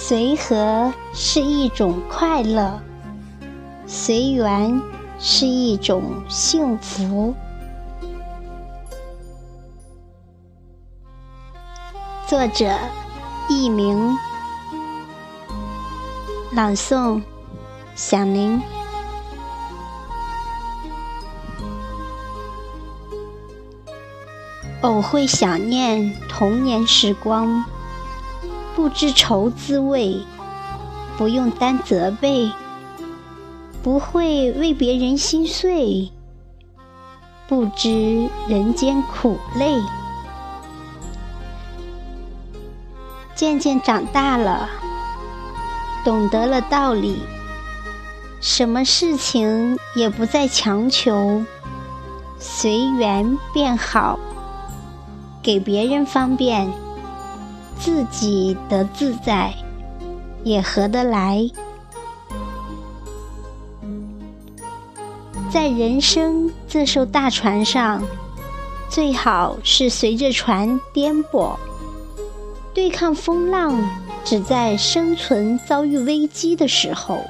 随和是一种快乐，随缘是一种幸福。作者：佚名，朗诵：响铃。偶会想念童年时光。不知愁滋味，不用担责备，不会为别人心碎，不知人间苦累。渐渐长大了，懂得了道理，什么事情也不再强求，随缘便好，给别人方便。自己得自在，也合得来。在人生这艘大船上，最好是随着船颠簸，对抗风浪，只在生存遭遇危机的时候。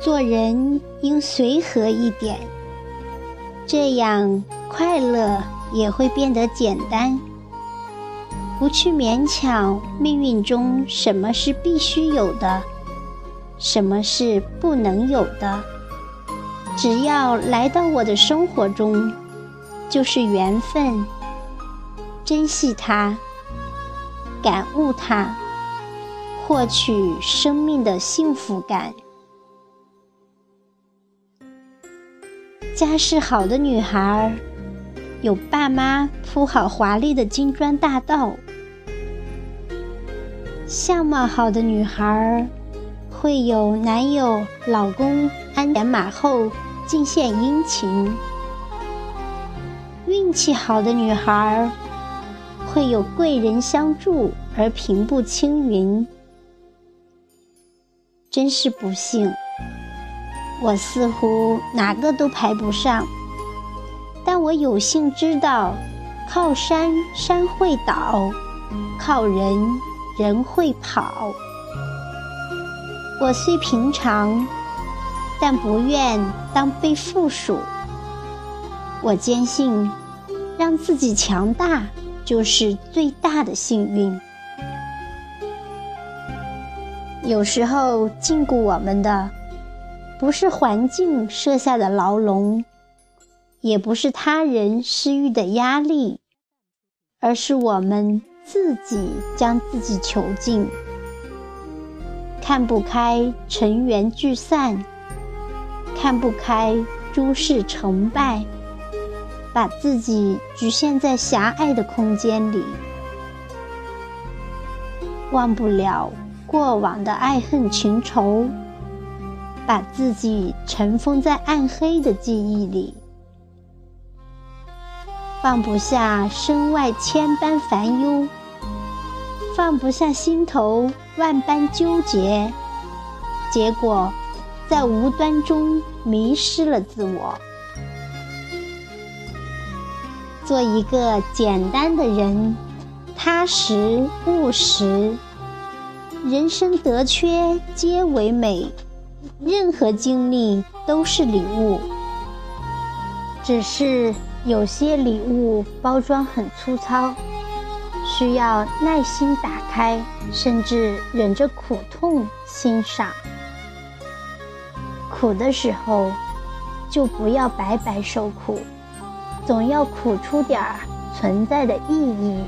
做人应随和一点，这样快乐。也会变得简单，不去勉强命运中什么是必须有的，什么是不能有的。只要来到我的生活中，就是缘分。珍惜它，感悟它，获取生命的幸福感。家世好的女孩。有爸妈铺好华丽的金砖大道，相貌好的女孩会有男友、老公鞍前马后尽献殷勤；运气好的女孩会有贵人相助而平步青云。真是不幸，我似乎哪个都排不上。但我有幸知道，靠山山会倒，靠人人会跑。我虽平常，但不愿当被附属。我坚信，让自己强大就是最大的幸运。有时候禁锢我们的，不是环境设下的牢笼。也不是他人施予的压力，而是我们自己将自己囚禁。看不开尘缘聚散，看不开诸事成败，把自己局限在狭隘的空间里，忘不了过往的爱恨情仇，把自己尘封在暗黑的记忆里。放不下身外千般烦忧，放不下心头万般纠结，结果在无端中迷失了自我。做一个简单的人，踏实务实，人生得缺皆为美，任何经历都是礼物，只是。有些礼物包装很粗糙，需要耐心打开，甚至忍着苦痛欣赏。苦的时候，就不要白白受苦，总要苦出点儿存在的意义。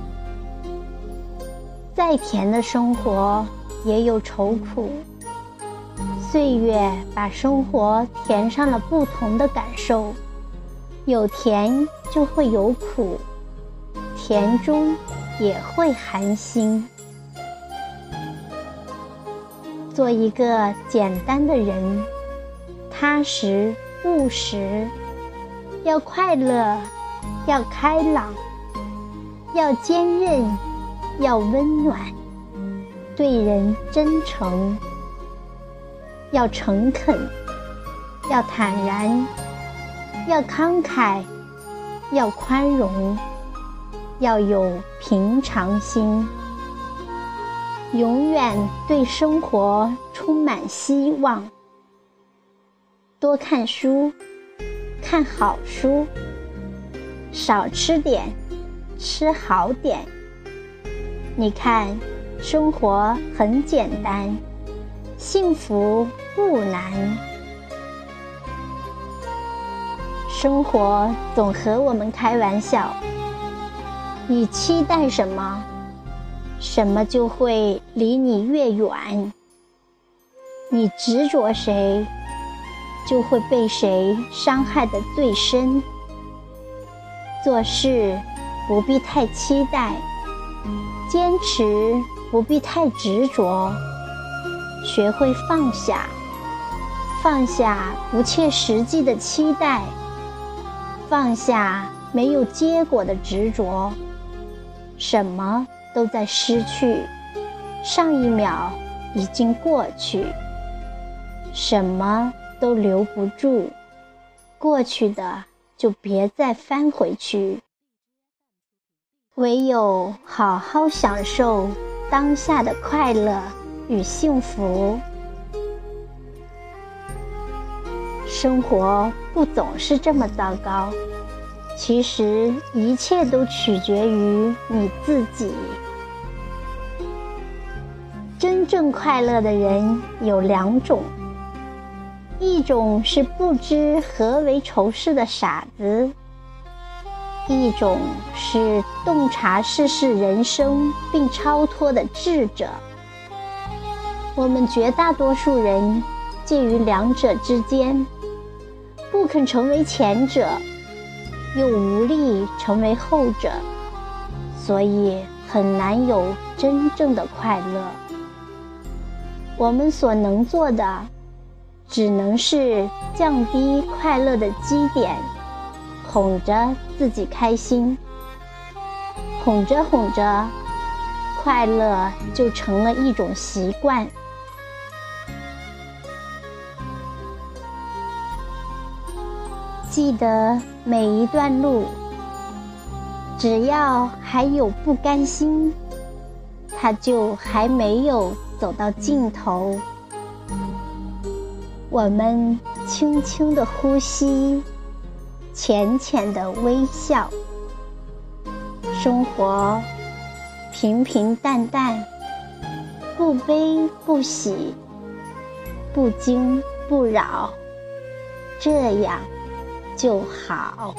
再甜的生活也有愁苦，岁月把生活填上了不同的感受。有甜就会有苦，甜中也会寒心。做一个简单的人，踏实务实，要快乐，要开朗，要坚韧，要温暖，对人真诚，要诚恳，要坦然。要慷慨，要宽容，要有平常心，永远对生活充满希望。多看书，看好书，少吃点，吃好点。你看，生活很简单，幸福不难。生活总和我们开玩笑。你期待什么，什么就会离你越远；你执着谁，就会被谁伤害的最深。做事不必太期待，坚持不必太执着，学会放下，放下不切实际的期待，放下没有结果的执着。什么都在失去，上一秒已经过去，什么都留不住，过去的就别再翻回去，唯有好好享受当下的快乐与幸福。生活不总是这么糟糕。其实一切都取决于你自己。真正快乐的人有两种：一种是不知何为愁事的傻子；一种是洞察世事人生并超脱的智者。我们绝大多数人介于两者之间，不肯成为前者。又无力成为后者，所以很难有真正的快乐。我们所能做的，只能是降低快乐的基点，哄着自己开心。哄着哄着，快乐就成了一种习惯。记得每一段路，只要还有不甘心，它就还没有走到尽头。我们轻轻的呼吸，浅浅的微笑，生活平平淡淡，不悲不喜，不惊不扰，这样。就好。